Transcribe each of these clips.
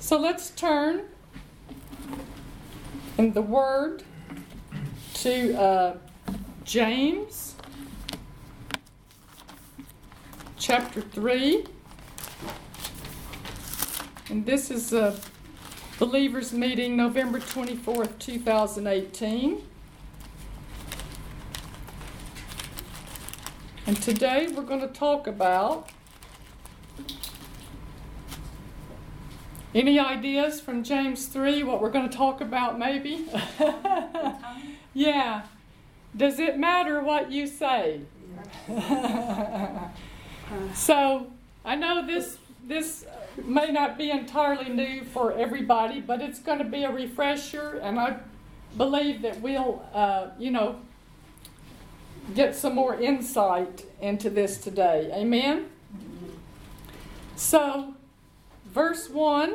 So let's turn in the Word to uh, James chapter 3. And this is a believers meeting November 24th, 2018. And today we're going to talk about any ideas from James 3 what we're going to talk about maybe? yeah. Does it matter what you say? so, I know this this may not be entirely new for everybody, but it's going to be a refresher, and I believe that we'll, uh, you know, get some more insight into this today. Amen? So, verse 1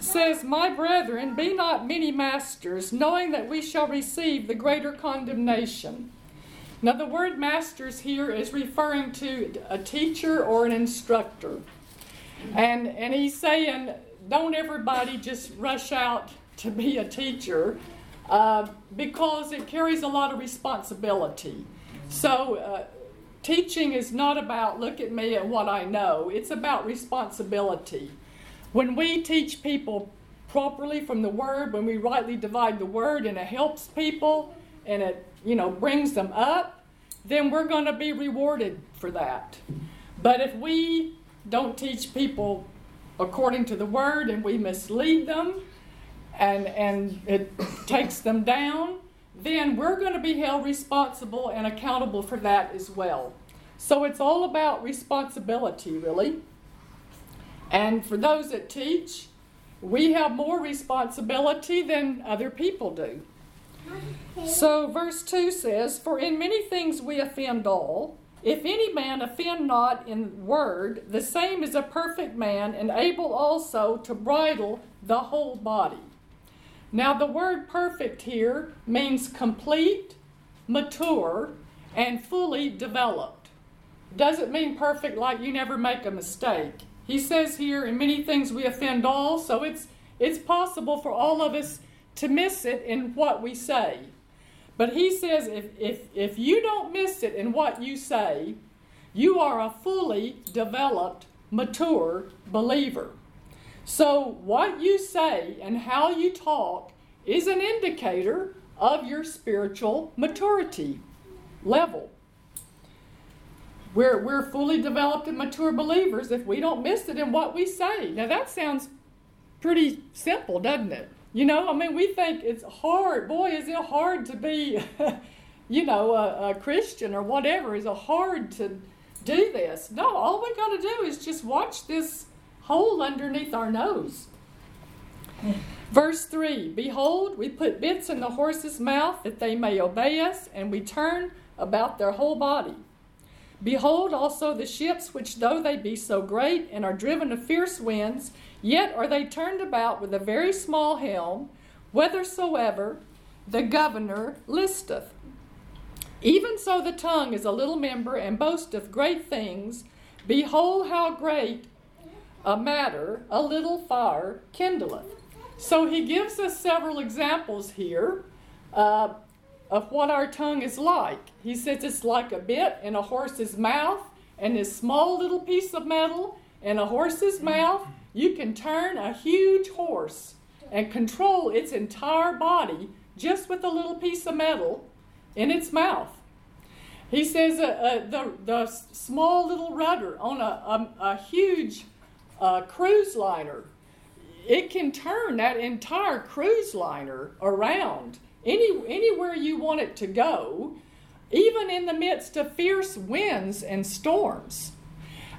says, My brethren, be not many masters, knowing that we shall receive the greater condemnation. Now, the word masters here is referring to a teacher or an instructor. And, and he's saying, don't everybody just rush out to be a teacher uh, because it carries a lot of responsibility. So, uh, teaching is not about look at me and what I know, it's about responsibility. When we teach people properly from the Word, when we rightly divide the Word and it helps people and it, you know, brings them up, then we're going to be rewarded for that. But if we don't teach people according to the Word and we mislead them and, and it takes them down, then we're going to be held responsible and accountable for that as well. So it's all about responsibility, really. And for those that teach, we have more responsibility than other people do. So, verse 2 says, For in many things we offend all. If any man offend not in word, the same is a perfect man, and able also to bridle the whole body. Now, the word perfect here means complete, mature, and fully developed. Doesn't mean perfect like you never make a mistake. He says here, in many things we offend all, so it's, it's possible for all of us to miss it in what we say. But he says if, if, if you don't miss it in what you say, you are a fully developed, mature believer. So, what you say and how you talk is an indicator of your spiritual maturity level. We're, we're fully developed and mature believers if we don't miss it in what we say. Now, that sounds pretty simple, doesn't it? You know, I mean, we think it's hard. Boy, is it hard to be, you know, a, a Christian or whatever. Is it hard to do this? No, all we got to do is just watch this hole underneath our nose. Verse 3 Behold, we put bits in the horse's mouth that they may obey us, and we turn about their whole body. Behold also the ships, which though they be so great and are driven of fierce winds, yet are they turned about with a very small helm, whithersoever the governor listeth. Even so the tongue is a little member and boasteth great things. Behold how great a matter a little fire kindleth. So he gives us several examples here. Uh, of what our tongue is like. He says it's like a bit in a horse's mouth, and this small little piece of metal in a horse's mouth, you can turn a huge horse and control its entire body just with a little piece of metal in its mouth. He says uh, uh, the, the small little rudder on a, a, a huge uh, cruise liner, it can turn that entire cruise liner around any, anywhere you want it to go, even in the midst of fierce winds and storms.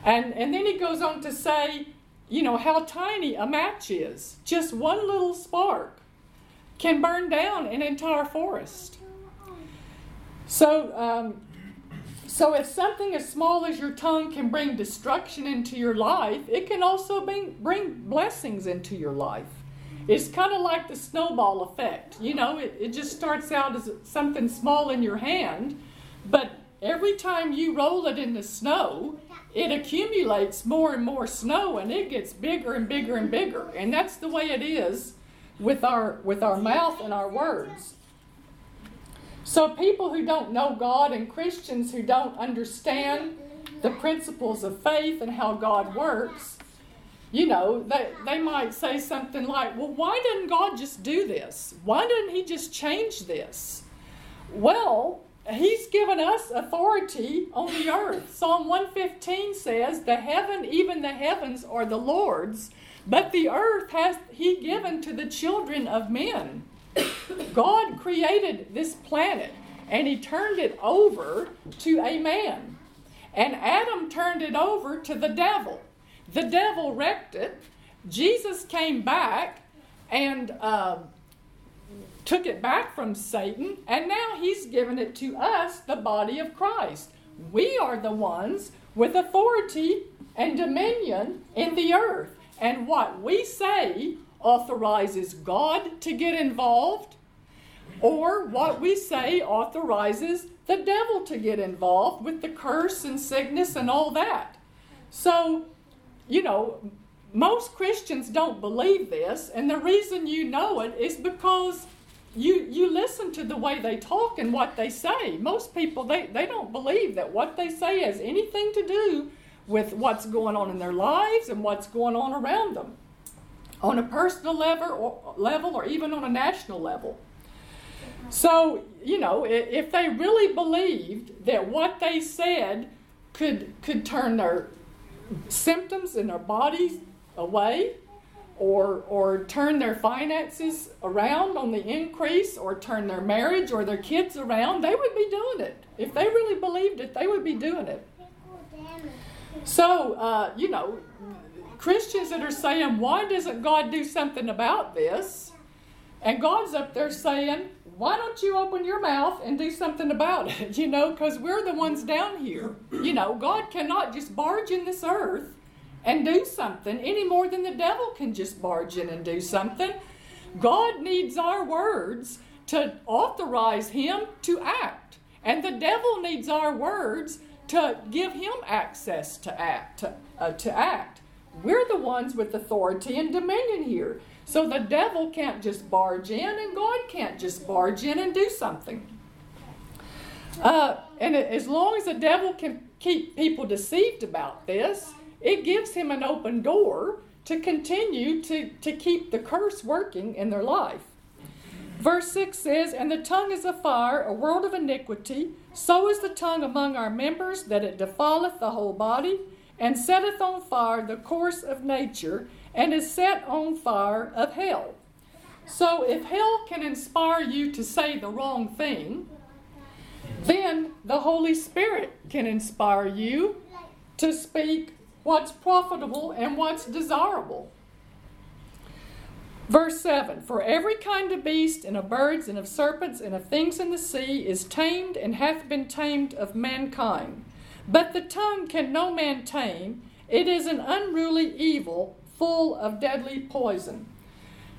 And, and then he goes on to say, you know, how tiny a match is. Just one little spark can burn down an entire forest. So, um, so if something as small as your tongue can bring destruction into your life, it can also bring, bring blessings into your life. It's kind of like the snowball effect. You know, it, it just starts out as something small in your hand, but every time you roll it in the snow, it accumulates more and more snow and it gets bigger and bigger and bigger. And that's the way it is with our with our mouth and our words. So people who don't know God and Christians who don't understand the principles of faith and how God works, you know, they, they might say something like, well, why didn't God just do this? Why didn't He just change this? Well, He's given us authority on the earth. Psalm 115 says, The heaven, even the heavens, are the Lord's, but the earth has He given to the children of men. God created this planet and He turned it over to a man. And Adam turned it over to the devil. The devil wrecked it. Jesus came back and uh, took it back from Satan, and now he's given it to us, the body of Christ. We are the ones with authority and dominion in the earth. And what we say authorizes God to get involved, or what we say authorizes the devil to get involved with the curse and sickness and all that. So you know, most Christians don't believe this, and the reason you know it is because you you listen to the way they talk and what they say. Most people they, they don't believe that what they say has anything to do with what's going on in their lives and what's going on around them on a personal level or level or even on a national level. So, you know, if they really believed that what they said could could turn their symptoms in their bodies away or, or turn their finances around on the increase or turn their marriage or their kids around, they would be doing it. If they really believed it, they would be doing it. So, uh, you know, Christians that are saying, why doesn't God do something about this? And God's up there saying, why don't you open your mouth and do something about it? You know, because we're the ones down here. You know, God cannot just barge in this earth and do something any more than the devil can just barge in and do something. God needs our words to authorize him to act. And the devil needs our words to give him access to act. To, uh, to act. We're the ones with authority and dominion here. So the devil can't just barge in, and God can't just barge in and do something. Uh, and as long as the devil can keep people deceived about this, it gives him an open door to continue to, to keep the curse working in their life. Verse 6 says, And the tongue is a fire, a world of iniquity. So is the tongue among our members, that it defileth the whole body, and setteth on fire the course of nature, and is set on fire of hell. So if hell can inspire you to say the wrong thing, then the Holy Spirit can inspire you to speak what's profitable and what's desirable. Verse 7 For every kind of beast, and of birds, and of serpents, and of things in the sea is tamed and hath been tamed of mankind. But the tongue can no man tame. It is an unruly evil full of deadly poison.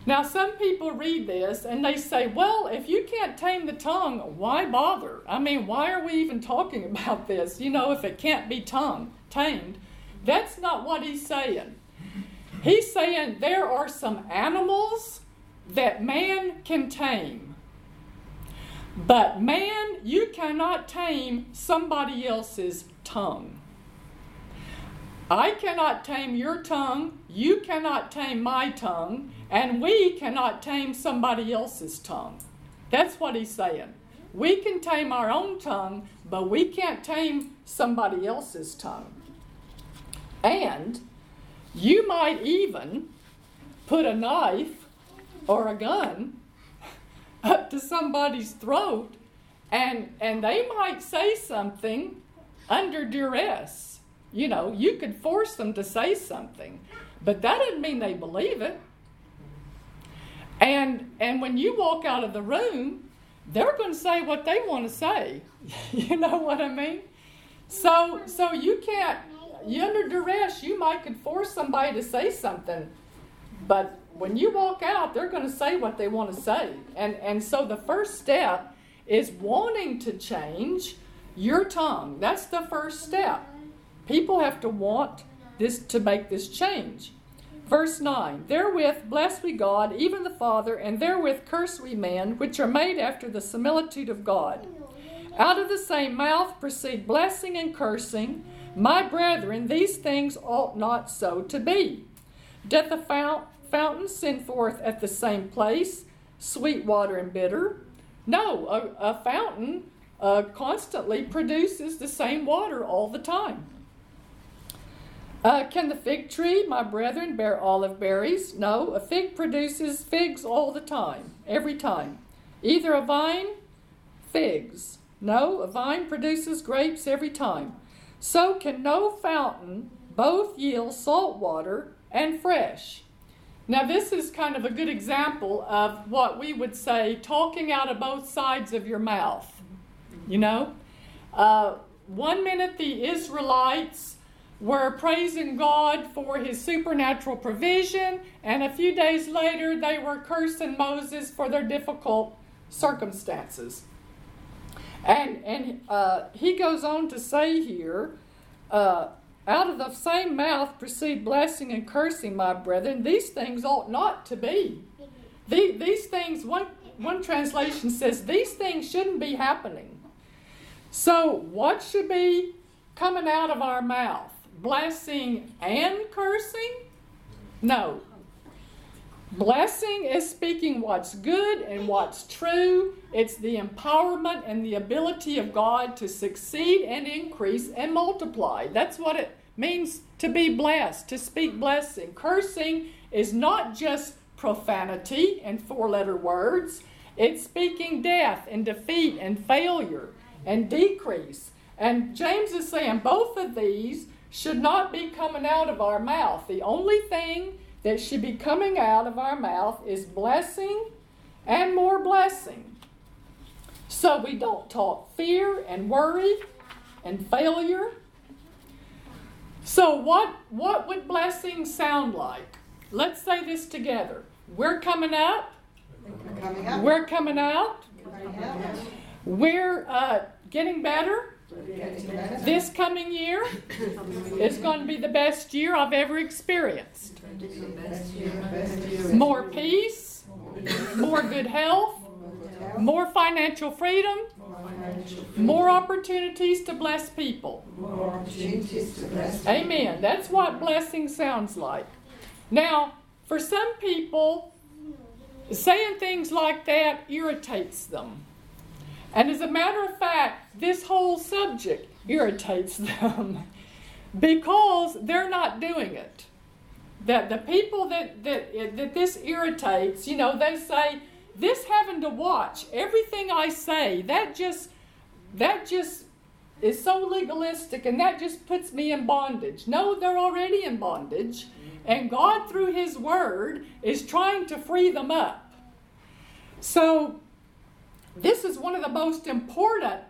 Now, some people read this and they say, well, if you can't tame the tongue, why bother? I mean, why are we even talking about this? You know, if it can't be tongue, tamed. That's not what he's saying. He's saying there are some animals that man can tame. But man, you cannot tame somebody else's tongue. I cannot tame your tongue, you cannot tame my tongue, and we cannot tame somebody else's tongue. That's what he's saying. We can tame our own tongue, but we can't tame somebody else's tongue. And you might even put a knife or a gun up to somebody's throat and and they might say something under duress you know, you could force them to say something, but that doesn't mean they believe it. And and when you walk out of the room, they're going to say what they want to say. you know what I mean? So so you can't you under duress, you might could force somebody to say something, but when you walk out, they're going to say what they want to say. And and so the first step is wanting to change your tongue. That's the first step. People have to want this to make this change. Verse 9 Therewith bless we God, even the Father, and therewith curse we men, which are made after the similitude of God. Out of the same mouth proceed blessing and cursing. My brethren, these things ought not so to be. Doth the fount, fountain send forth at the same place sweet water and bitter? No, a, a fountain uh, constantly produces the same water all the time. Uh, can the fig tree, my brethren, bear olive berries? No, a fig produces figs all the time, every time. Either a vine, figs. No, a vine produces grapes every time. So can no fountain both yield salt water and fresh. Now, this is kind of a good example of what we would say talking out of both sides of your mouth. You know? Uh, one minute the Israelites were praising God for his supernatural provision, and a few days later they were cursing Moses for their difficult circumstances. And, and uh, he goes on to say here, uh, out of the same mouth proceed blessing and cursing, my brethren. These things ought not to be. The, these things, one, one translation says, these things shouldn't be happening. So, what should be coming out of our mouth? Blessing and cursing? No. Blessing is speaking what's good and what's true. It's the empowerment and the ability of God to succeed and increase and multiply. That's what it means to be blessed, to speak blessing. Cursing is not just profanity and four letter words, it's speaking death and defeat and failure and decrease. And James is saying both of these should not be coming out of our mouth. The only thing that should be coming out of our mouth is blessing and more blessing. So we don't talk fear and worry and failure. So what what would blessing sound like? Let's say this together. We're coming up. We're coming, up. We're coming out. We're uh, getting better. This coming year is going to be the best year I've ever experienced. More peace, more good health, more financial freedom, more opportunities to bless people. Amen. That's what blessing sounds like. Now, for some people, saying things like that irritates them. And as a matter of fact, this whole subject irritates them because they're not doing it. That the people that, that, that this irritates, you know, they say, this having to watch everything I say, that just that just is so legalistic and that just puts me in bondage. No, they're already in bondage, and God through his word is trying to free them up. So this is one of the most important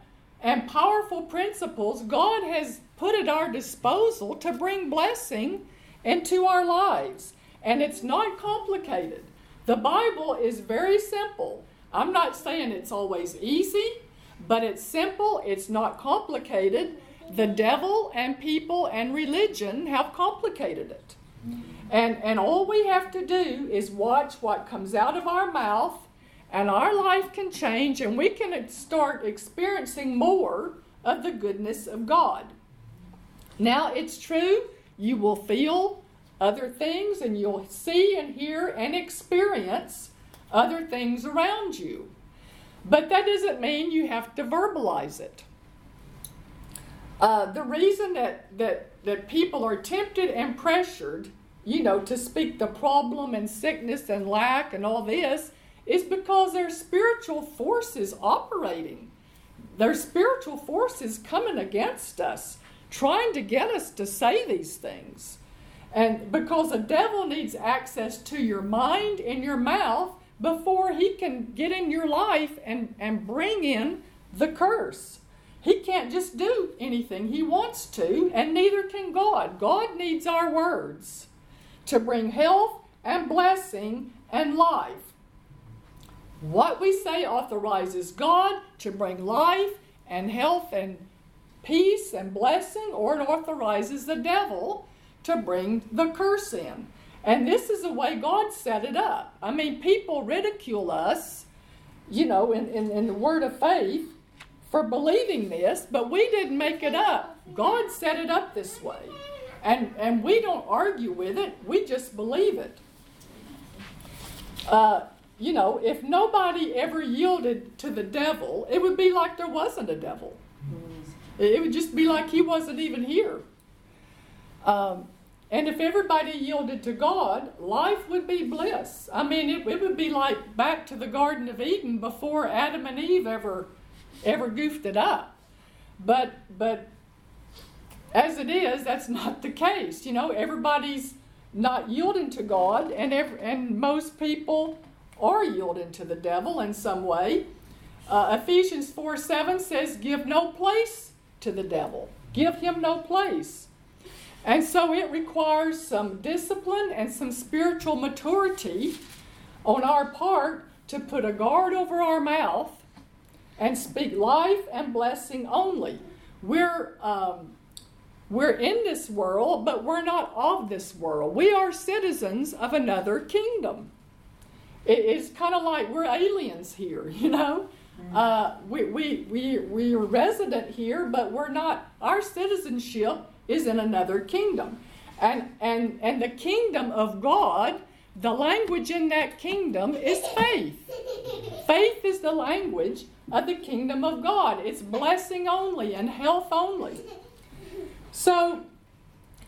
and powerful principles God has put at our disposal to bring blessing into our lives. And it's not complicated. The Bible is very simple. I'm not saying it's always easy, but it's simple, it's not complicated. The devil and people and religion have complicated it. And, and all we have to do is watch what comes out of our mouth and our life can change and we can start experiencing more of the goodness of God. Now, it's true, you will feel other things and you'll see and hear and experience other things around you. But that doesn't mean you have to verbalize it. Uh, the reason that, that, that people are tempted and pressured, you know, to speak the problem and sickness and lack and all this is because there's spiritual forces operating. There's spiritual forces coming against us, trying to get us to say these things. And because the devil needs access to your mind and your mouth before he can get in your life and, and bring in the curse. He can't just do anything he wants to, and neither can God. God needs our words to bring health and blessing and life. What we say authorizes God to bring life and health and, peace and blessing, or it authorizes the devil to bring the curse in. And this is the way God set it up. I mean, people ridicule us, you know, in, in, in the word of faith for believing this, but we didn't make it up. God set it up this way. And, and we don't argue with it, we just believe it. Uh, you know, if nobody ever yielded to the devil, it would be like there wasn't a devil. It would just be like he wasn't even here. Um, and if everybody yielded to God, life would be bliss. I mean, it, it would be like back to the Garden of Eden before Adam and Eve ever ever goofed it up. But but as it is, that's not the case. You know, everybody's not yielding to God, and every, and most people are yielding to the devil in some way. Uh, Ephesians 4 7 says, Give no place to the devil, give him no place. And so it requires some discipline and some spiritual maturity on our part to put a guard over our mouth and speak life and blessing only. We're, um, we're in this world, but we're not of this world. We are citizens of another kingdom. It, it's kind of like we're aliens here, you know? Uh, we, we, we, we are resident here, but we're not, our citizenship is in another kingdom. And, and, and the kingdom of God, the language in that kingdom is faith. Faith is the language of the kingdom of God. It's blessing only and health only. So,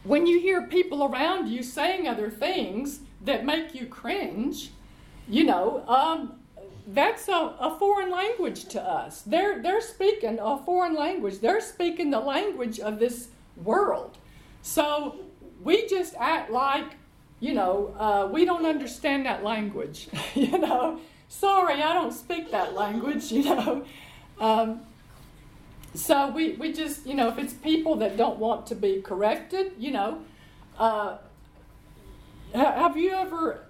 when you hear people around you saying other things that make you cringe, you know, um, that's a, a, foreign language to us. They're, they're speaking a foreign language. They're speaking the language of this world. So we just act like, you know, uh, we don't understand that language. you know, sorry, I don't speak that language, you know. Um, so we, we just, you know, if it's people that don't want to be corrected, you know, uh, have you ever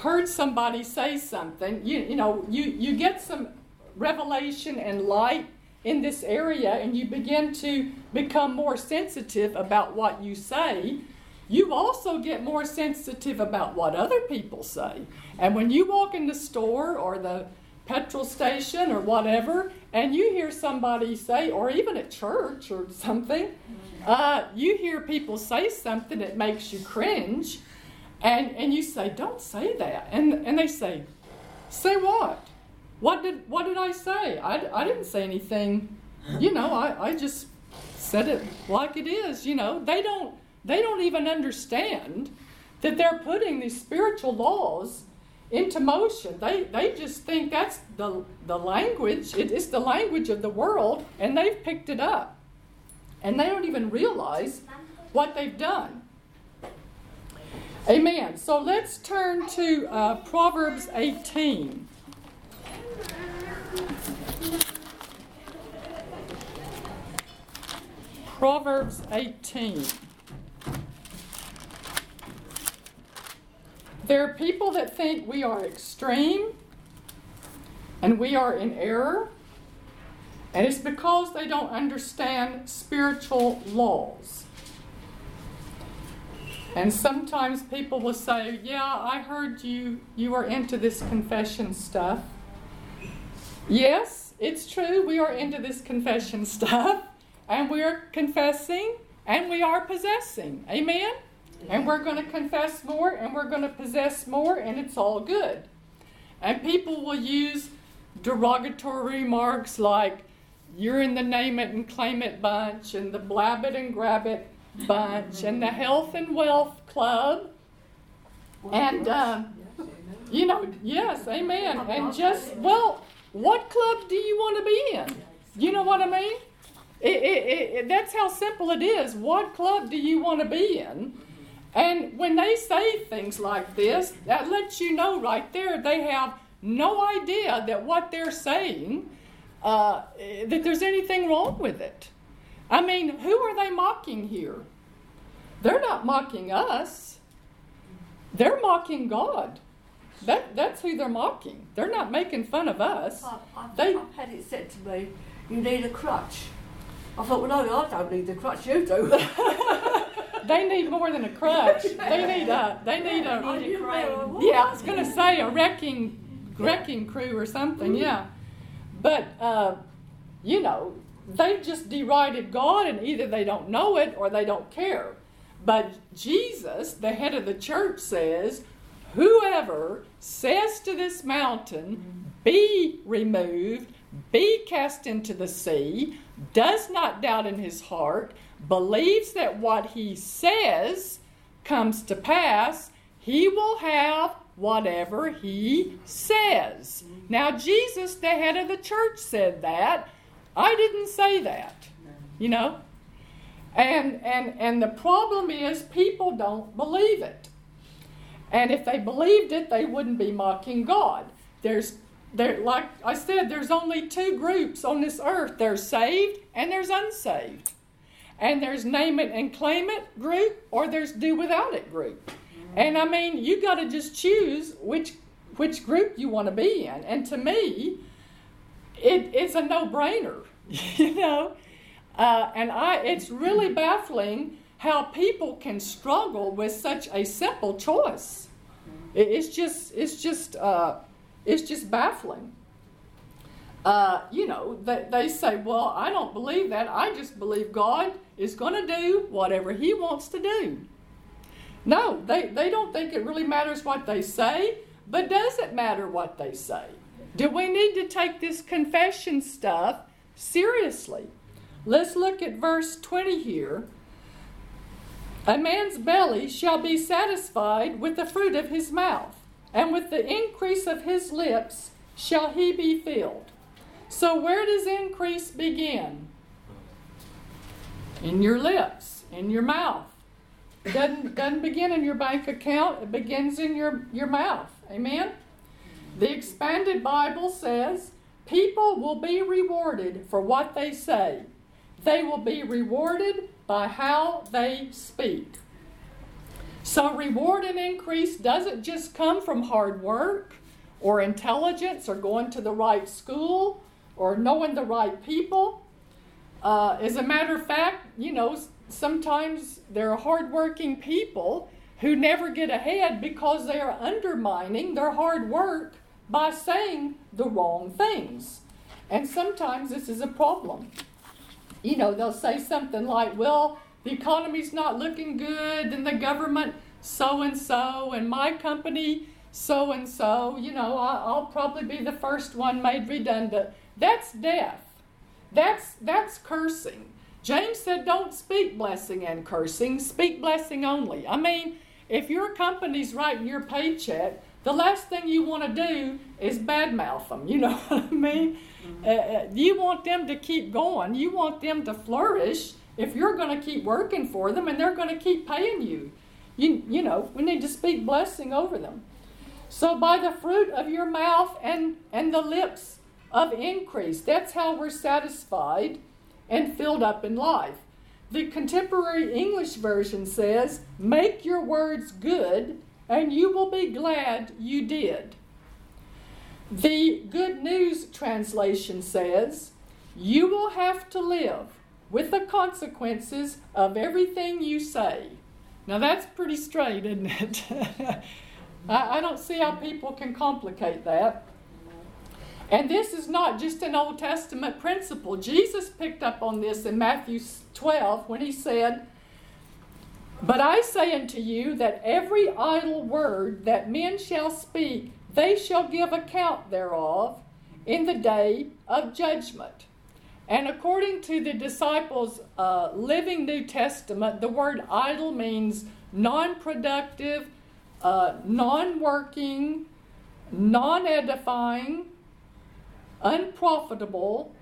heard somebody say something? You, you know, you, you get some revelation and light in this area and you begin to become more sensitive about what you say, you also get more sensitive about what other people say. And when you walk in the store or the petrol station or whatever, and you hear somebody say, or even at church or something, uh, you hear people say something that makes you cringe, and, and you say, Don't say that. And, and they say, Say what? What did, what did I say? I, I didn't say anything. You know, I, I just said it like it is. You know, they don't, they don't even understand that they're putting these spiritual laws into motion. They, they just think that's the, the language, it is the language of the world, and they've picked it up. And they don't even realize what they've done. Amen. So let's turn to uh, Proverbs 18. Proverbs 18. There are people that think we are extreme and we are in error, and it's because they don't understand spiritual laws. And sometimes people will say, "Yeah, I heard you you are into this confession stuff." Yes, it's true. We are into this confession stuff, and we're confessing and we are possessing. Amen? And we're going to confess more and we're going to possess more, and it's all good. And people will use derogatory remarks like, you're in the name it and claim it bunch, and the blab it and grab it bunch, and the health and wealth club. And, uh, you know, yes, amen. And just, well, what club do you want to be in? You know what I mean? It, it, it, that's how simple it is. What club do you want to be in? And when they say things like this, that lets you know right there they have no idea that what they're saying, uh, that there's anything wrong with it. I mean, who are they mocking here? They're not mocking us, they're mocking God. That, that's who they're mocking. They're not making fun of us. Pop, I've, They- I've had it said to me, you need a crutch. I thought, well, no, I don't need the crutch, you do. they need more than a crutch. They need a. They need a. I need a crane. I. Yeah, I was going to say a wrecking wrecking crew or something. Yeah, but uh, you know they just derided God, and either they don't know it or they don't care. But Jesus, the head of the church, says, "Whoever says to this mountain, be removed, be cast into the sea, does not doubt in his heart, believes that what he says comes to pass, he will have whatever he says. Now, Jesus, the head of the church, said that. I didn't say that, you know? And, and, and the problem is, people don't believe it. And if they believed it, they wouldn't be mocking God. There's there, like I said, there's only two groups on this earth. There's saved and there's unsaved. And there's name it and claim it group or there's do without it group. And I mean, you got to just choose which which group you want to be in. And to me, it, it's a no-brainer, you know. Uh, and I, it's really baffling how people can struggle with such a simple choice. It, it's just, it's just, uh, it's just baffling. Uh, you know, they, they say, well, I don't believe that. I just believe God is going to do whatever He wants to do. No, they, they don't think it really matters what they say, but does it matter what they say? Do we need to take this confession stuff seriously? Let's look at verse 20 here. A man's belly shall be satisfied with the fruit of his mouth, and with the increase of his lips shall he be filled. So, where does increase begin? In your lips, in your mouth. It doesn't, doesn't begin in your bank account, it begins in your, your mouth. Amen? The expanded Bible says people will be rewarded for what they say, they will be rewarded by how they speak. So, reward and increase doesn't just come from hard work or intelligence or going to the right school or knowing the right people. Uh, as a matter of fact, you know, sometimes there are hardworking people who never get ahead because they are undermining their hard work by saying the wrong things. And sometimes this is a problem. You know, they'll say something like, well, the economy's not looking good, and the government so and so, and my company so and so, you know, I'll probably be the first one made redundant. That's death. That's that's cursing. James said, "Don't speak blessing and cursing. Speak blessing only." I mean, if your company's writing your paycheck, the last thing you want to do is badmouth them. You know what I mean? Uh, uh, you want them to keep going. You want them to flourish. If you're going to keep working for them and they're going to keep paying you, you you know, we need to speak blessing over them. So by the fruit of your mouth and and the lips of increase. That's how we're satisfied and filled up in life. The contemporary English version says, Make your words good, and you will be glad you did. The Good News translation says, You will have to live with the consequences of everything you say. Now that's pretty straight, isn't it? I, I don't see how people can complicate that. And this is not just an Old Testament principle. Jesus picked up on this in Matthew 12 when he said, But I say unto you that every idle word that men shall speak, they shall give account thereof in the day of judgment. And according to the disciples' uh, Living New Testament, the word idle means non productive, uh, non working, non edifying, unprofitable,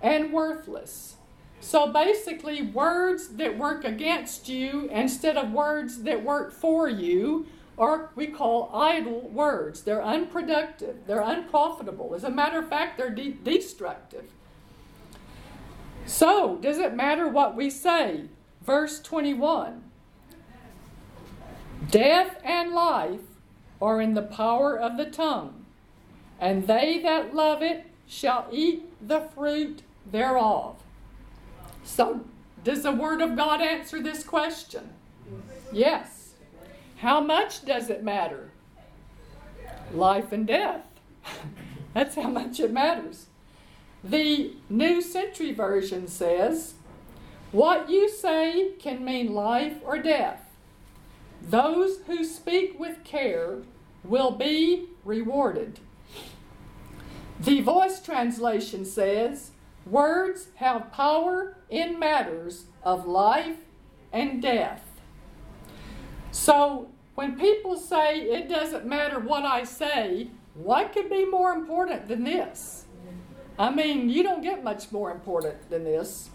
and worthless. So basically, words that work against you instead of words that work for you are we call idle words. They're unproductive, they're unprofitable. As a matter of fact, they're de- destructive. So, does it matter what we say? Verse 21 Death and life are in the power of the tongue, and they that love it shall eat the fruit thereof. So, does the Word of God answer this question? Yes. How much does it matter? Life and death. That's how much it matters. The New Century Version says, What you say can mean life or death. Those who speak with care will be rewarded. The voice translation says, Words have power in matters of life and death. So, when people say it doesn't matter what I say, what could be more important than this? I mean, you don't get much more important than this.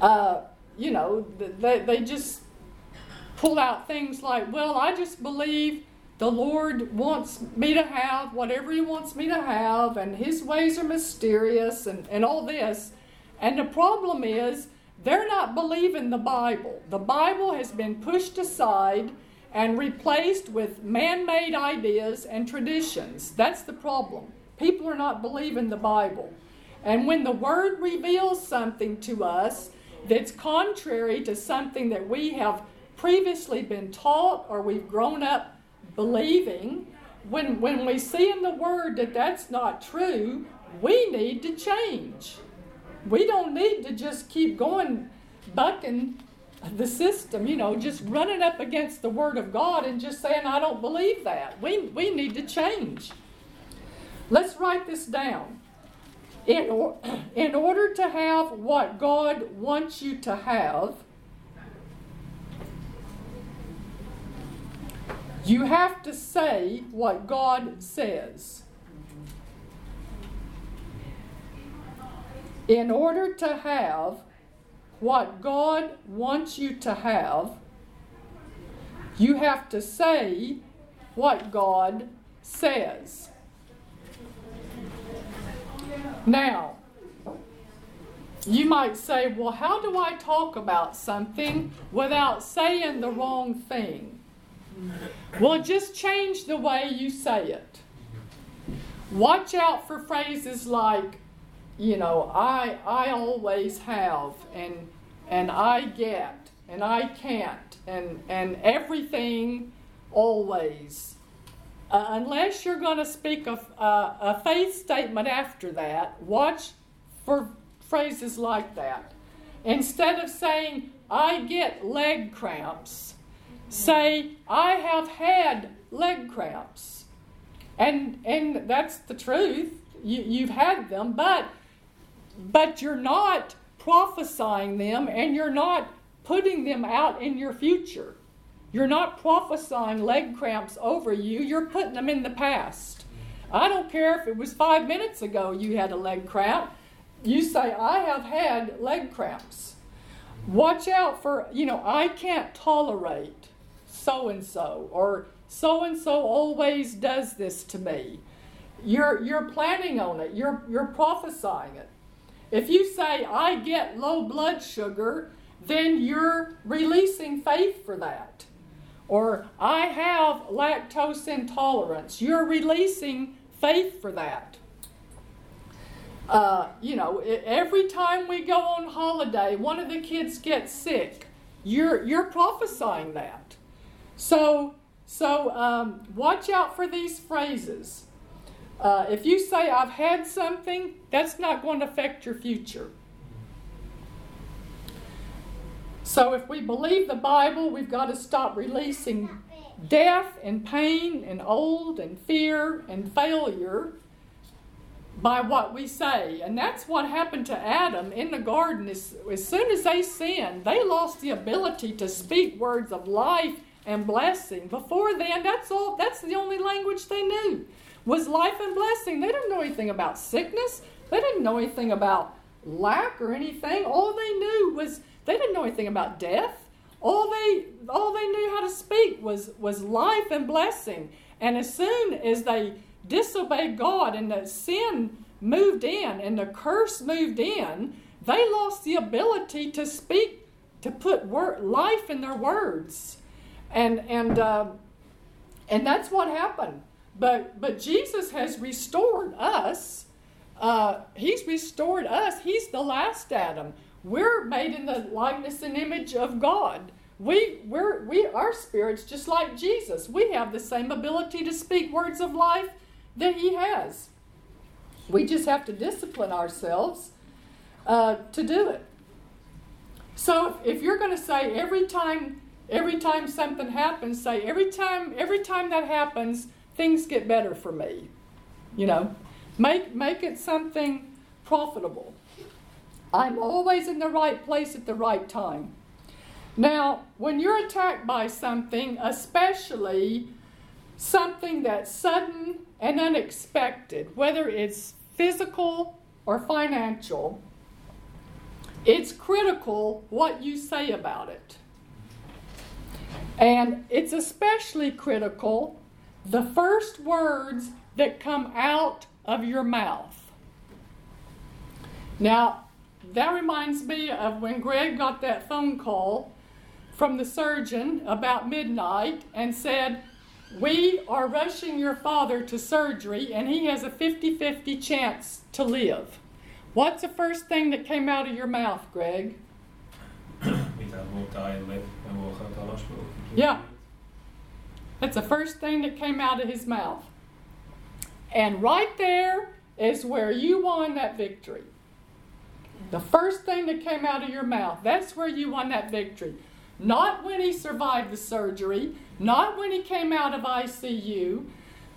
Uh, you know, they, they just pull out things like, well, I just believe the Lord wants me to have whatever He wants me to have, and His ways are mysterious, and, and all this. And the problem is, they're not believing the Bible. The Bible has been pushed aside and replaced with man made ideas and traditions. That's the problem. People are not believing the Bible. And when the Word reveals something to us that's contrary to something that we have previously been taught or we've grown up believing, when, when we see in the Word that that's not true, we need to change. We don't need to just keep going bucking the system, you know, just running up against the Word of God and just saying, I don't believe that. We, we need to change. Let's write this down. In, or, in order to have what God wants you to have, You have to say what God says. In order to have what God wants you to have, you have to say what God says. Now, you might say, well, how do I talk about something without saying the wrong thing? Well, just change the way you say it. Watch out for phrases like, you know, I I always have and and I get and I can't and and everything always. Uh, unless you're going to speak a, a, a faith statement after that, watch for phrases like that. Instead of saying, I get leg cramps, say, I have had leg cramps. And, and that's the truth. You, you've had them, but, but you're not prophesying them and you're not putting them out in your future. You're not prophesying leg cramps over you, you're putting them in the past. I don't care if it was five minutes ago you had a leg cramp. You say, I have had leg cramps. Watch out for, you know, I can't tolerate so and so, or so and so always does this to me. You're, you're planning on it, you're, you're prophesying it. If you say, I get low blood sugar, then you're releasing faith for that. Or, I have lactose intolerance, you're releasing faith for that. Uh, you know, every time we go on holiday, one of the kids gets sick. You're, you're prophesying that. So, so um, watch out for these phrases. Uh, if you say, I've had something, that's not going to affect your future. So, if we believe the Bible, we've got to stop releasing death and pain and old and fear and failure by what we say. And that's what happened to Adam in the garden. As, as soon as they sinned, they lost the ability to speak words of life and blessing. Before then, that's all that's the only language they knew. Was life and blessing. They didn't know anything about sickness. They didn't know anything about lack or anything. All they knew was they didn't know anything about death. All they all they knew how to speak was was life and blessing. And as soon as they disobeyed God and the sin moved in and the curse moved in, they lost the ability to speak, to put word, life in their words and and uh, and that's what happened. But but Jesus has restored us. Uh, he's restored us. He's the last Adam. we're made in the likeness and image of God. We, we're, we, our spirits, just like Jesus, we have the same ability to speak words of life that He has. We just have to discipline ourselves uh, to do it. So if you're going to say every time, every time something happens, say every time, every time that happens, things get better for me. You know, make make it something profitable. I'm always in the right place at the right time. Now, when you're attacked by something, especially something that's sudden and unexpected, whether it's physical or financial, it's critical what you say about it. And it's especially critical the first words that come out of your mouth. Now, that reminds me of when Greg got that phone call from the surgeon about midnight and said, We are rushing your father to surgery and he has a 50 50 chance to live. What's the first thing that came out of your mouth, Greg? Yeah. That's the first thing that came out of his mouth. And right there is where you won that victory. The first thing that came out of your mouth, that's where you won that victory. Not when he survived the surgery, not when he came out of ICU,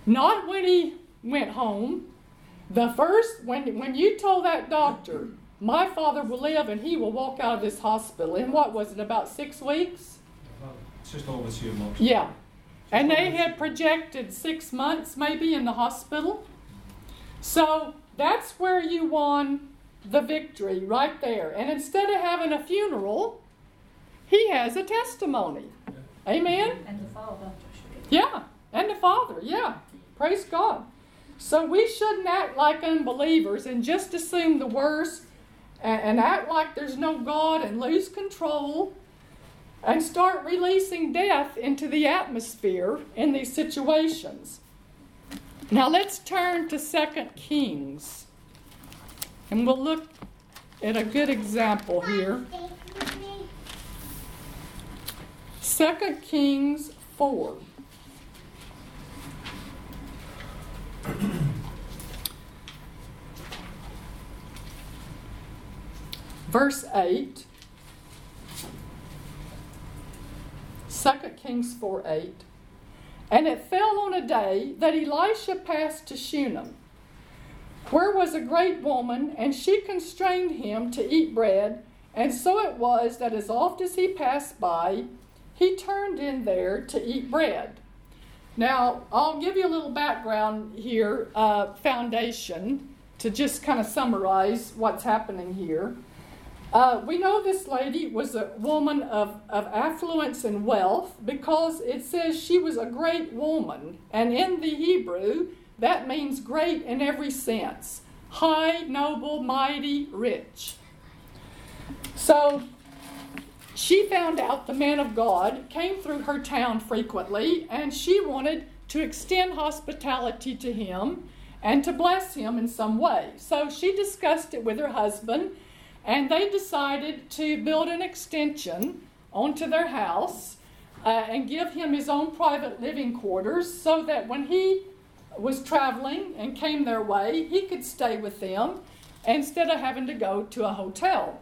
not when he went home. The first, when, when you told that doctor, my father will live and he will walk out of this hospital in what was it, about six weeks? It's just over two months. Yeah. And they had projected six months maybe in the hospital. So that's where you won the victory right there. And instead of having a funeral, he has a testimony. Amen? And the father. Yeah, and the father, yeah. Praise God. So we shouldn't act like unbelievers and just assume the worst and, and act like there's no God and lose control and start releasing death into the atmosphere in these situations. Now let's turn to 2 Kings. And we'll look at a good example here. 2 Kings 4. Verse 8. 2 Kings 4 8. And it fell on a day that Elisha passed to Shunem, where was a great woman, and she constrained him to eat bread. And so it was that as oft as he passed by, he turned in there to eat bread. Now, I'll give you a little background here, uh, foundation, to just kind of summarize what's happening here. Uh, we know this lady was a woman of, of affluence and wealth because it says she was a great woman. And in the Hebrew, that means great in every sense high, noble, mighty, rich. So she found out the man of God came through her town frequently, and she wanted to extend hospitality to him and to bless him in some way. So she discussed it with her husband and they decided to build an extension onto their house uh, and give him his own private living quarters so that when he was traveling and came their way, he could stay with them instead of having to go to a hotel.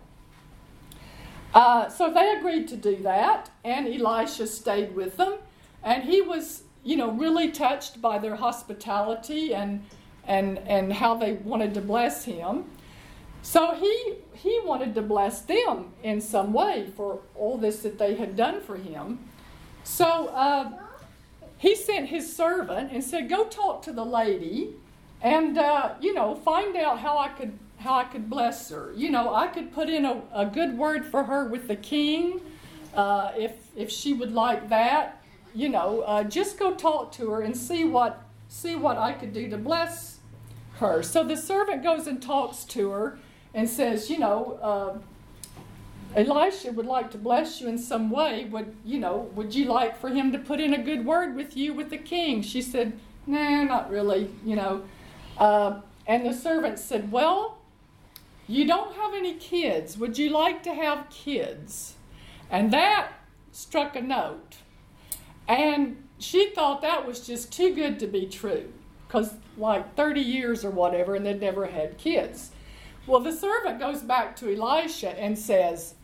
Uh, so they agreed to do that, and Elisha stayed with them, and he was, you know, really touched by their hospitality and and and how they wanted to bless him. So he he wanted to bless them in some way for all this that they had done for him. So uh, he sent his servant and said, "Go talk to the lady, and uh, you know, find out how I could how I could bless her. You know, I could put in a, a good word for her with the king, uh, if if she would like that. You know, uh, just go talk to her and see what see what I could do to bless her." So the servant goes and talks to her and says, you know, uh, Elisha would like to bless you in some way. Would you know? Would you like for him to put in a good word with you with the king? She said, Nah, not really. You know. Uh, and the servant said, Well, You don't have any kids. Would you like to have kids? And that struck a note. And she thought that was just too good to be true because, like 30 years or whatever, and they'd never had kids. Well, the servant goes back to Elisha and says,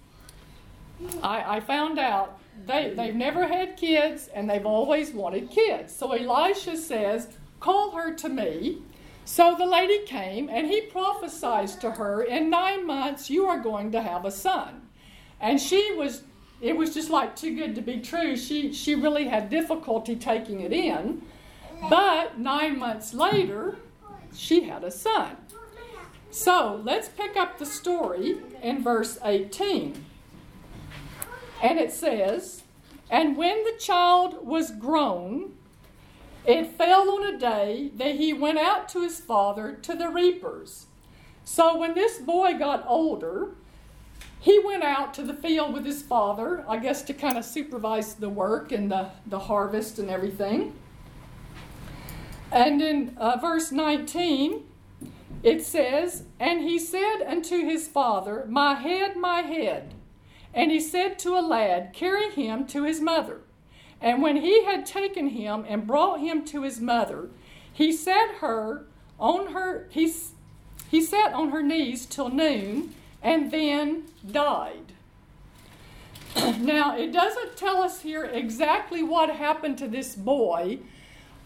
I, I found out they, they've never had kids and they've always wanted kids. So Elisha says, Call her to me. So the lady came and he prophesied to her, In nine months you are going to have a son. And she was, it was just like too good to be true. She, she really had difficulty taking it in. But nine months later, she had a son. So let's pick up the story in verse 18. And it says, And when the child was grown, it fell on a day that he went out to his father to the reapers. So when this boy got older, he went out to the field with his father, I guess to kind of supervise the work and the, the harvest and everything. And in uh, verse 19, it says, And he said unto his father, My head, my head. And he said to a lad, Carry him to his mother. And when he had taken him and brought him to his mother, he set her on her he, he sat on her knees till noon and then died. now it doesn't tell us here exactly what happened to this boy.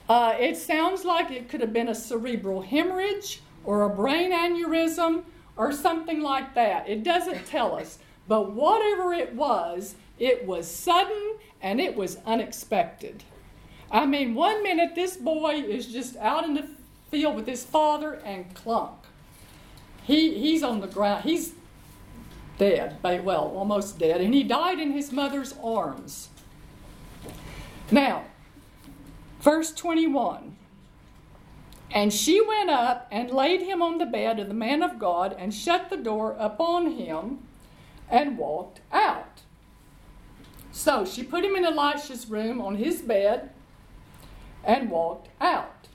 Uh, it sounds like it could have been a cerebral hemorrhage or a brain aneurysm or something like that. It doesn't tell us. But whatever it was, it was sudden and it was unexpected. I mean, one minute this boy is just out in the field with his father and clunk. He, he's on the ground. He's dead, well, almost dead, and he died in his mother's arms. Now, verse 21 And she went up and laid him on the bed of the man of God and shut the door upon him and walked out. So she put him in Elisha's room on his bed and walked out.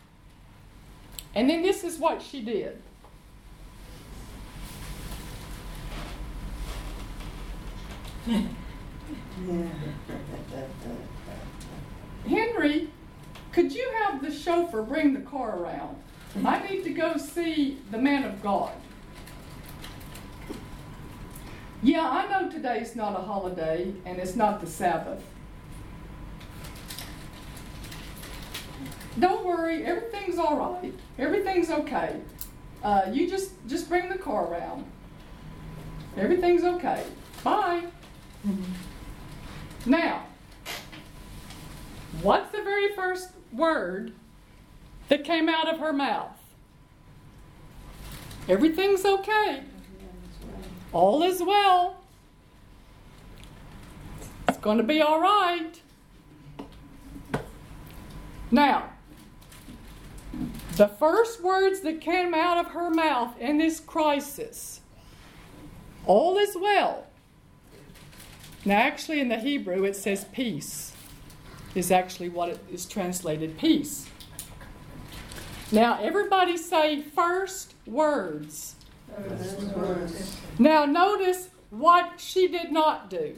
And then this is what she did. Henry, could you have the chauffeur bring the car around? I need to go see the man of God. Yeah, I know today's not a holiday and it's not the Sabbath. Don't worry, everything's all right. Everything's okay. Uh, you just just bring the car around. Everything's okay. Bye. Mm-hmm. Now, what's the very first word that came out of her mouth? Everything's okay. All is well. It's going to be all right. Now, the first words that came out of her mouth in this crisis all is well. Now, actually, in the Hebrew, it says peace, is actually what it is translated peace. Now, everybody say first words. Now, notice what she did not do.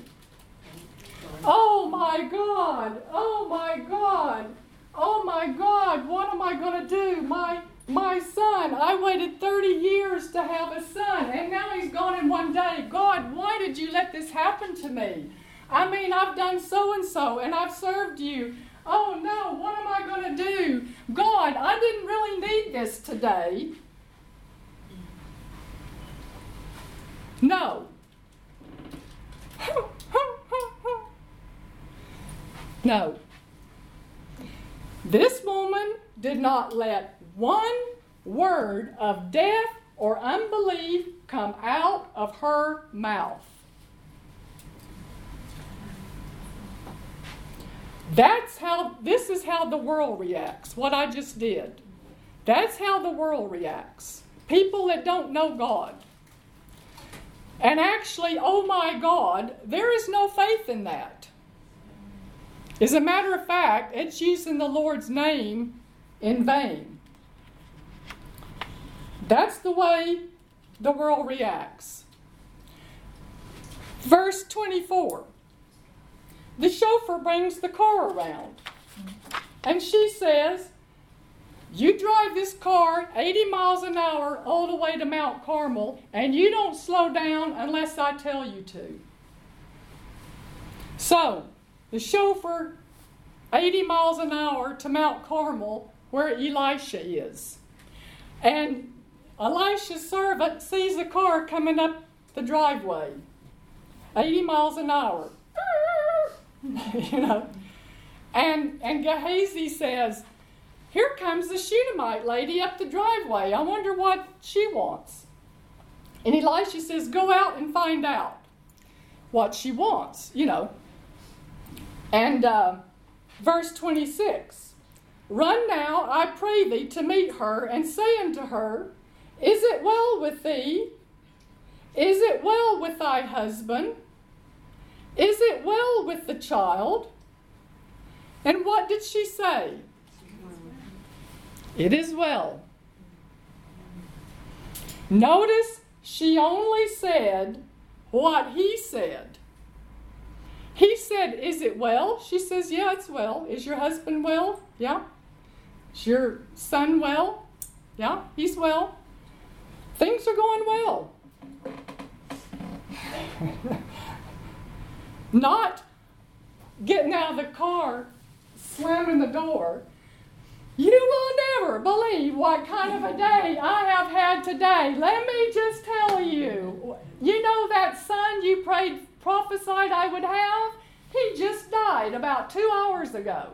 Oh my God! Oh my God! Oh my God! What am I going to do? My my son, I waited 30 years to have a son, and now he's gone in one day. God, why did you let this happen to me? I mean, I've done so and so, and I've served you. Oh no, what am I going to do? God, I didn't really need this today. No. no. This woman did not let one word of death or unbelief come out of her mouth. That's how, this is how the world reacts, what I just did. That's how the world reacts. People that don't know God. And actually, oh my God, there is no faith in that. As a matter of fact, it's using the Lord's name in vain. That's the way the world reacts. Verse 24 the chauffeur brings the car around. And she says, You drive this car 80 miles an hour all the way to Mount Carmel, and you don't slow down unless I tell you to. So, the chauffeur, 80 miles an hour to Mount Carmel, where Elisha is. And Elisha's servant sees the car coming up the driveway, 80 miles an hour. you know. And and Gehazi says, Here comes the Shunammite lady up the driveway. I wonder what she wants. And Elisha says, Go out and find out what she wants, you know. And uh, verse 26 Run now, I pray thee, to meet her, and say unto her, Is it well with thee? Is it well with thy husband? Is it well with the child? And what did she say? It is well. Notice she only said what he said. He said, Is it well? She says, Yeah, it's well. Is your husband well? Yeah. Is your son well? Yeah, he's well. Things are going well. Not getting out of the car, slamming the door. You will never believe what kind of a day I have had today. Let me just tell you. You know that son you prayed, prophesied I would have? He just died about two hours ago.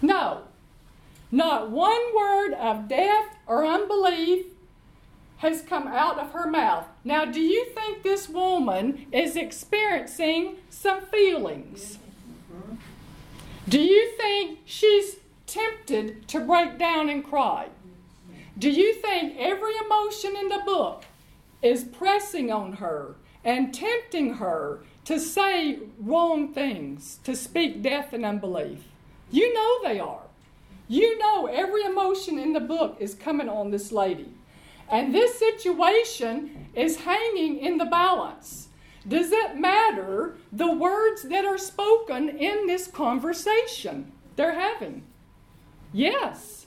No, not one word of death or unbelief has come out of her mouth. Now, do you think this woman is experiencing some feelings? Do you think she's tempted to break down and cry? Do you think every emotion in the book is pressing on her and tempting her to say wrong things, to speak death and unbelief? You know they are. You know every emotion in the book is coming on this lady. And this situation is hanging in the balance. Does it matter the words that are spoken in this conversation they're having? Yes.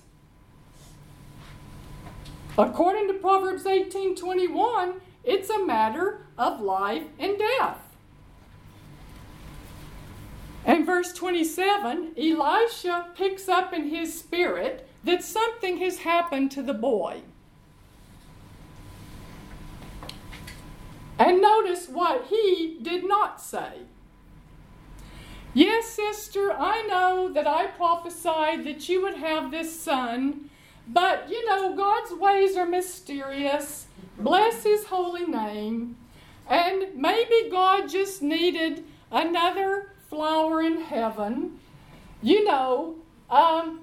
According to Proverbs 18:21, it's a matter of life and death. And verse 27, Elisha picks up in his spirit that something has happened to the boy. And notice what he did not say. Yes, sister, I know that I prophesied that you would have this son, but you know, God's ways are mysterious. Bless his holy name. And maybe God just needed another flower in heaven. You know, um,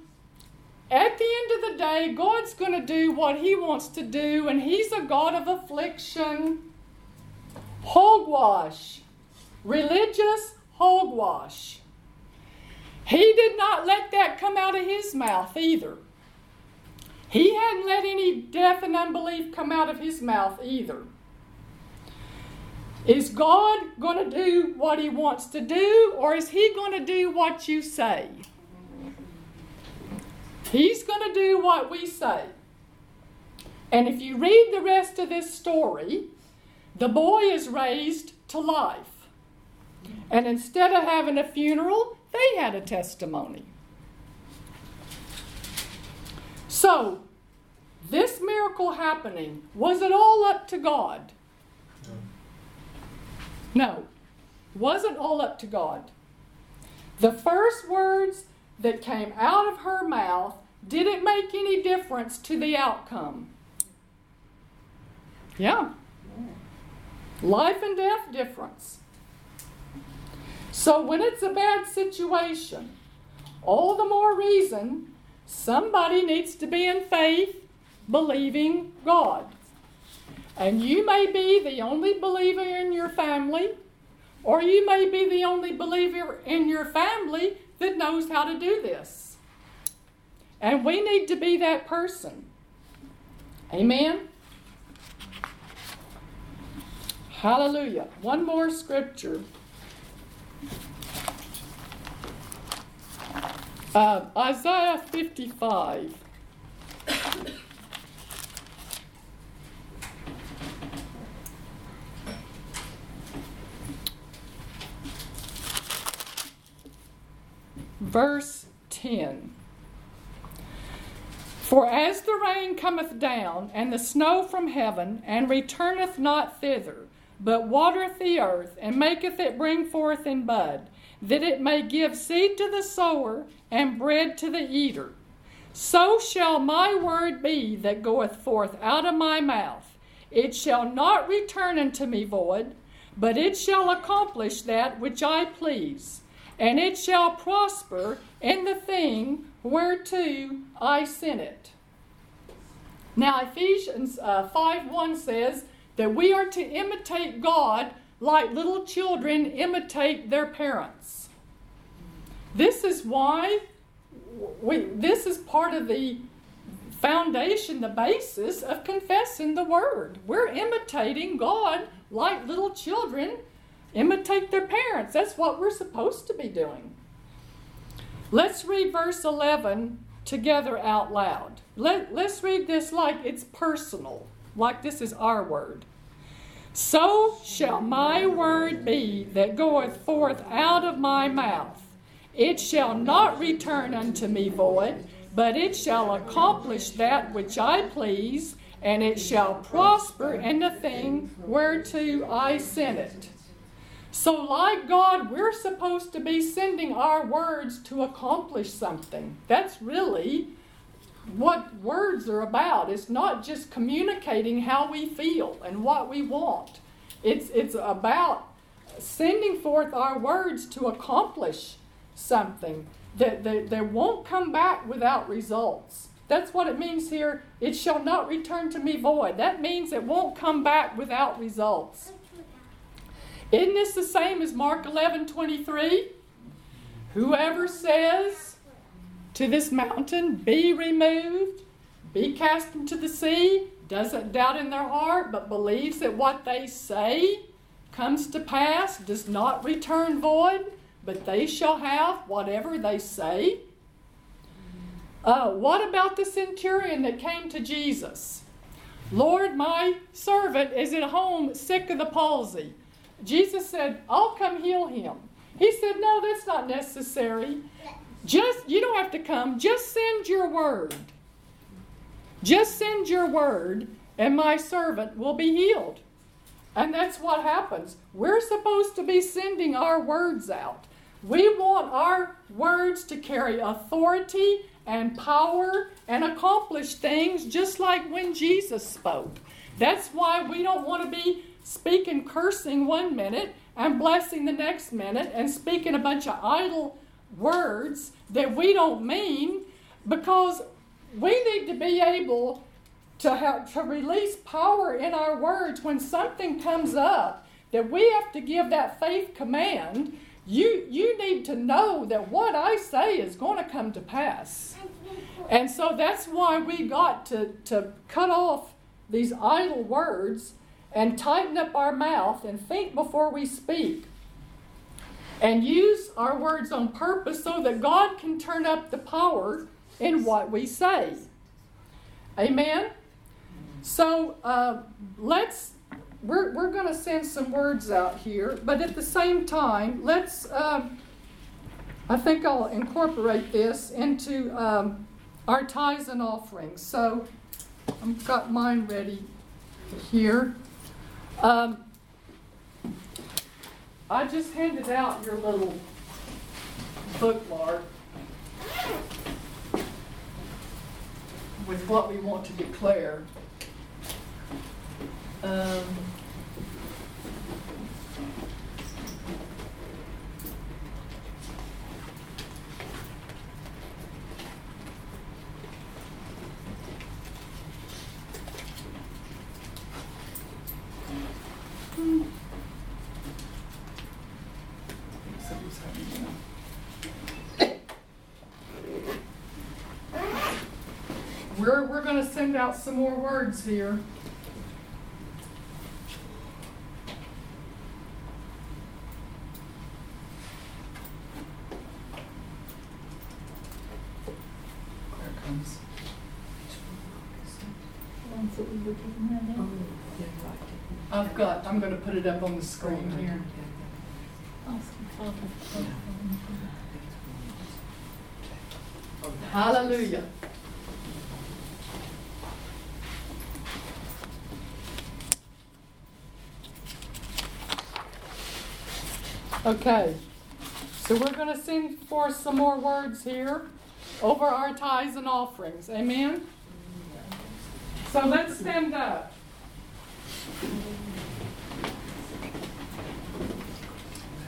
at the end of the day, God's going to do what He wants to do, and He's a God of affliction. Hogwash, religious hogwash. He did not let that come out of his mouth either. He hadn't let any death and unbelief come out of his mouth either. Is God going to do what he wants to do, or is he going to do what you say? He's going to do what we say. And if you read the rest of this story, the boy is raised to life. And instead of having a funeral, they had a testimony. So, this miracle happening, was it all up to God? No, wasn't all up to God. The first words that came out of her mouth didn't make any difference to the outcome. Yeah. Life and death difference. So when it's a bad situation, all the more reason somebody needs to be in faith, believing God. And you may be the only believer in your family, or you may be the only believer in your family that knows how to do this. And we need to be that person. Amen? Hallelujah. One more scripture. Uh, Isaiah 55. Verse 10. For as the rain cometh down, and the snow from heaven, and returneth not thither, but watereth the earth, and maketh it bring forth in bud, that it may give seed to the sower, and bread to the eater. So shall my word be that goeth forth out of my mouth. It shall not return unto me void, but it shall accomplish that which I please, and it shall prosper in the thing whereto I sent it. Now, Ephesians uh, 5 1 says that we are to imitate God like little children imitate their parents. This is why we, this is part of the foundation, the basis of confessing the Word. We're imitating God like little children imitate their parents. That's what we're supposed to be doing. Let's read verse 11 together out loud. Let, let's read this like it's personal, like this is our word. So shall my word be that goeth forth out of my mouth. It shall not return unto me void, but it shall accomplish that which I please, and it shall prosper in the thing whereto I sent it. So, like God, we're supposed to be sending our words to accomplish something. That's really what words are about. It's not just communicating how we feel and what we want, it's, it's about sending forth our words to accomplish something that, that, that won't come back without results. That's what it means here. It shall not return to me void. That means it won't come back without results. Isn't this the same as Mark 11 23? Whoever says to this mountain, Be removed, be cast into the sea, doesn't doubt in their heart, but believes that what they say comes to pass, does not return void, but they shall have whatever they say. Uh, what about the centurion that came to Jesus? Lord, my servant is at home sick of the palsy. Jesus said, I'll come heal him. He said, No, that's not necessary. Just, you don't have to come. Just send your word. Just send your word, and my servant will be healed. And that's what happens. We're supposed to be sending our words out. We want our words to carry authority and power and accomplish things just like when Jesus spoke. That's why we don't want to be speaking cursing one minute and blessing the next minute and speaking a bunch of idle words that we don't mean because we need to be able to have to release power in our words. When something comes up that we have to give that faith command you you need to know that what i say is going to come to pass. And so that's why we got to to cut off these idle words and tighten up our mouth and think before we speak and use our words on purpose so that God can turn up the power in what we say. Amen? So uh, let's, we're, we're going to send some words out here, but at the same time, let's, um, I think I'll incorporate this into um, our tithes and offerings. So I've got mine ready here. Um, I just handed out your little bookmark with what we want to declare. Um, some more words here. There it comes. Oh, I've got, I'm going to put it up on the screen here. Hallelujah. Okay, so we're going to send forth some more words here over our tithes and offerings. Amen? So let's stand up.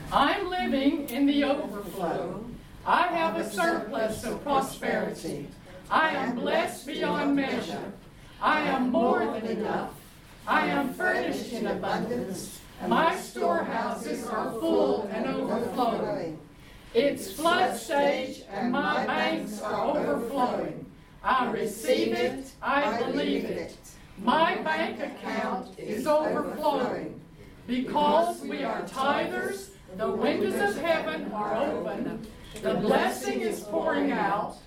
I'm living in the overflow. I have a surplus of prosperity. I am blessed beyond measure. I am more than enough. I am furnished in abundance. My storehouses are full and overflowing. It's flood stage and my banks are overflowing. I receive it, I believe it. My bank account is overflowing. Because we are tithers, the windows of heaven are open. The blessing is pouring out.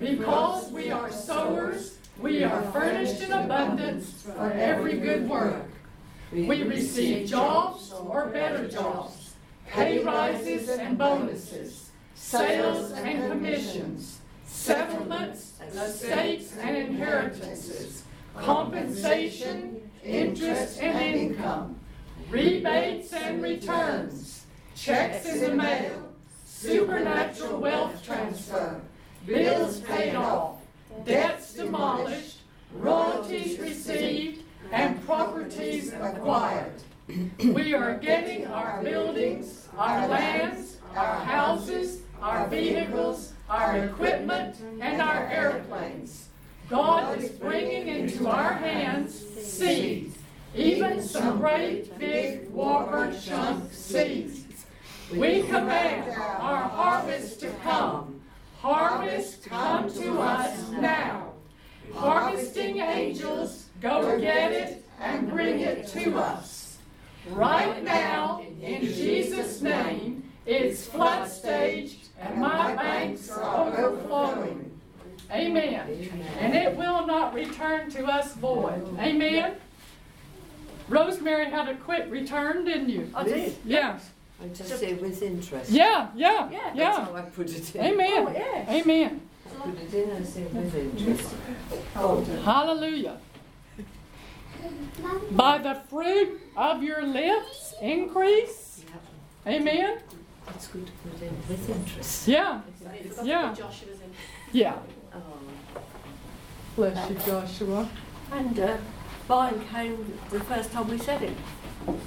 Because we are sowers, we are furnished in abundance for every good work. We receive jobs or better jobs, pay rises and bonuses, sales and commissions, settlements, estates and inheritances, compensation, interest and income, rebates and returns, checks in the mail, supernatural wealth transfer, bills paid off, debts demolished, royalties received, and properties acquired. We are getting our buildings, our lands, our houses, our vehicles, our equipment, and our airplanes. God is bringing into our hands seeds, even some great big whopper chunk seeds. We command our harvest to come. Harvest, come to us now. Harvesting angels, go get it and bring it to us. Right now, in Jesus' name, it's flood stage and my banks are overflowing. Amen. And it will not return to us void. Amen. Rosemary had a quick return, didn't you? I did. Yeah. I just say with interest. Yeah, yeah, Yeah, that's yeah. how I put it in. Amen. Oh, yes. Amen. Put it in and say with interest. Oh, Hallelujah. By the fruit of your lips increase. Amen. It's good to put in with interest. Yeah, yeah, Joshua's in. yeah. Oh. Bless you, Joshua. And uh, mine came the first time we said it.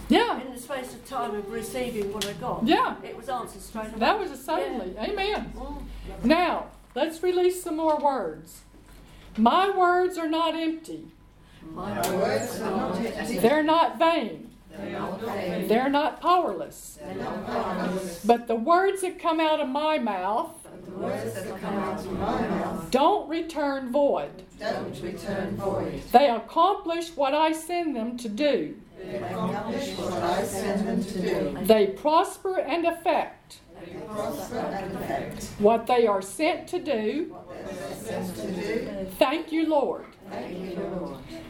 Yeah, In the space of time of receiving what I got, yeah. it was answered straight away. That was a suddenly. Amen. Mm. Now, let's release some more words. My words are not empty. They're not vain. They're not powerless. But the words that come out of my mouth don't return void. They accomplish what I send them to do. They prosper and effect what they are sent to do. Thank you, Lord.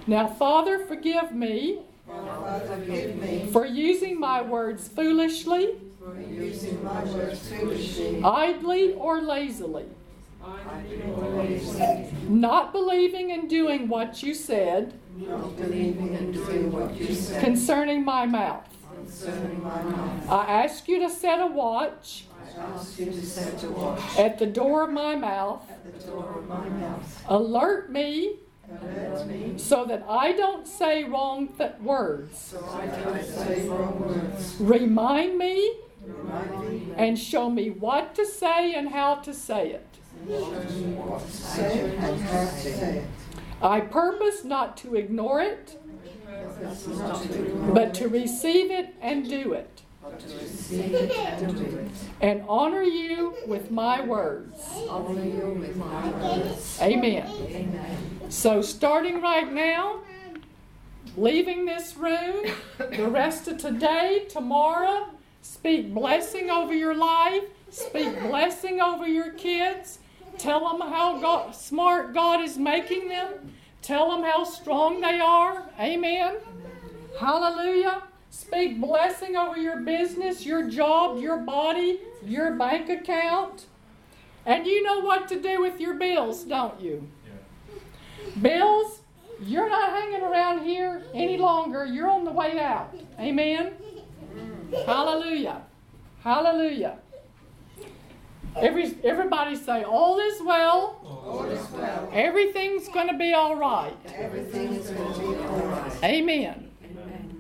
Now, Father, forgive me Father, forgive me for using my words foolishly, my words foolishly. idly, or lazily, not believing and doing what you said what you said concerning my mouth. I ask you to set a watch at the door of my mouth. of my mouth. Alert me so that I don't say wrong th- words. so I don't say wrong words. Remind me Remind me and show me what to say and how to say it. and show me what to say and how to say it. I purpose not to ignore it, That's not to ignore but to receive it and do it, to receive it and do it. and honor you with my words. Honor you with my words. Amen. Amen. So, starting right now, leaving this room, the rest of today, tomorrow, speak blessing over your life, speak blessing over your kids, Tell them how God, smart God is making them. Tell them how strong they are. Amen. Hallelujah. Speak blessing over your business, your job, your body, your bank account. And you know what to do with your bills, don't you? Yeah. Bills, you're not hanging around here any longer. You're on the way out. Amen. Hallelujah. Hallelujah. Every, everybody say, All is well. All is well. Everything's going to be all right. Everything is going to be all right. Amen.